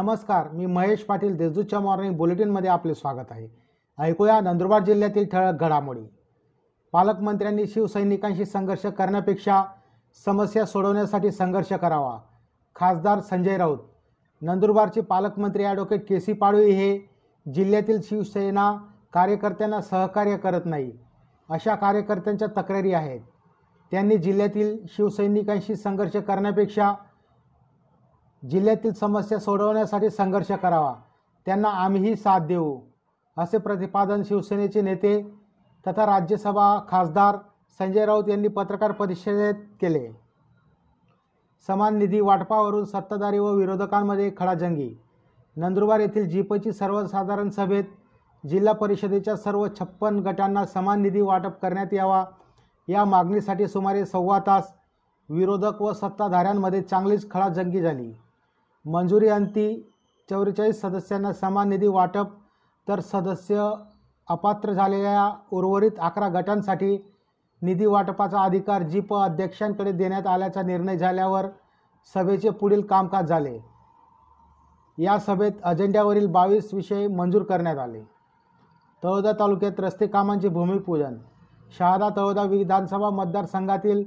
नमस्कार मी महेश पाटील देशदूतच्या मॉर्निंग बुलेटिनमध्ये आपले स्वागत आहे. ऐकूया नंदुरबार जिल्ह्यातील ठळक घडामोडी. पालकमंत्र्यांनी शिवसैनिकांशी संघर्ष करण्यापेक्षा समस्या सोडवण्यासाठी संघर्ष करावा. खासदार संजय राऊत नंदुरबारचे पालकमंत्री ॲडव्होकेट के सी पाडवी हे जिल्ह्यातील शिवसेना कार्यकर्त्यांना सहकार्य करत नाही अशा कार्यकर्त्यांच्या तक्रारी आहेत. त्यांनी जिल्ह्यातील शिवसैनिकांशी संघर्ष करण्यापेक्षा जिल्ह्यातील समस्या सोडवण्यासाठी संघर्ष करावा. त्यांना आम्हीही साथ देऊ असे प्रतिपादन शिवसेनेचे नेते तथा राज्यसभा खासदार संजय राऊत यांनी पत्रकार परिषदेत केले. समान निधी वाटपावरून सत्ताधारी व विरोधकांमध्ये खडाजंगी. नंदुरबार येथील जीपची सर्वसाधारण सभेत जिल्हा परिषदेच्या सर्व छप्पन गटांना समान निधी वाटप करण्यात यावा या मागणीसाठी सुमारे सव्वा तास विरोधक व सत्ताधाऱ्यांमध्ये चांगलीच खळाजंगी झाली. मंजुरी अंती चौवेचाळीस सदस्यांना समान निधी वाटप तर सदस्य अपात्र झालेल्या उर्वरित अकरा गटांसाठी निधी वाटपाचा अधिकार जी प अध्यक्षांकडे देण्यात आल्याचा निर्णय झाल्यावर सभेचे पुढील कामकाज झाले. या सभेत अजेंड्यावरील बावीस विषय मंजूर करण्यात आले. तळोदा तालुक्यात रस्ते कामांचे भूमिपूजन शहादा तळोदा विधानसभा मतदारसंघातील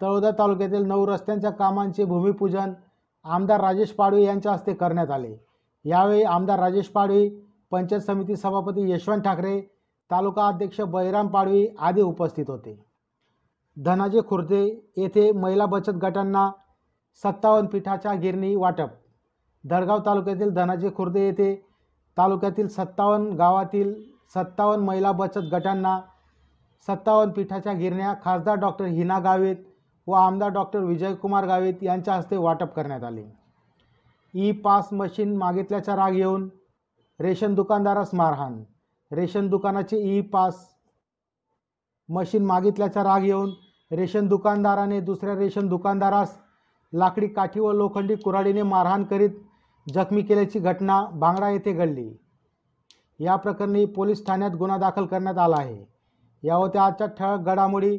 तळोदा तालुक्यातील नऊ रस्त्यांच्या कामांचे भूमिपूजन आमदार राजेश पाडवी यांच्या हस्ते करण्यात आले. यावेळी आमदार राजेश पाडवी पंचायत समिती सभापती यशवंत ठाकरे तालुका अध्यक्ष बहिराम पाडवी आदी उपस्थित होते. धनाजे खुर्दे येथे महिला बचत गटांना सत्तावन्न पीठाच्या गिरणी वाटप. दडगाव तालुक्यातील धनाजे खुर्दे येथे तालुक्यातील सत्तावन्न गावातील सत्तावन्न महिला बचत गटांना सत्तावन्न पीठाच्या गिरण्या खासदार डॉक्टर हिना गावित व आमदार डॉक्टर विजयकुमार गावित यांच्या हस्ते वाटप करण्यात आले. ई पास मशीन मागितल्याचा राग येऊन रेशन दुकानदारास मारहाण रेशन दुकानाचे ई पास मशीन मागितल्याचा राग येऊन रेशन दुकानदाराने दुसऱ्या रेशन दुकानदारास लाकडी काठी व लोखंडी कुऱ्हाडीने मारहाण करीत जखमी केल्याची घटना भांगडा येथे घडली. या प्रकरणी पोलीस ठाण्यात गुन्हा दाखल करण्यात आला आहे. या होत्या आजच्या ठळक घडामोडी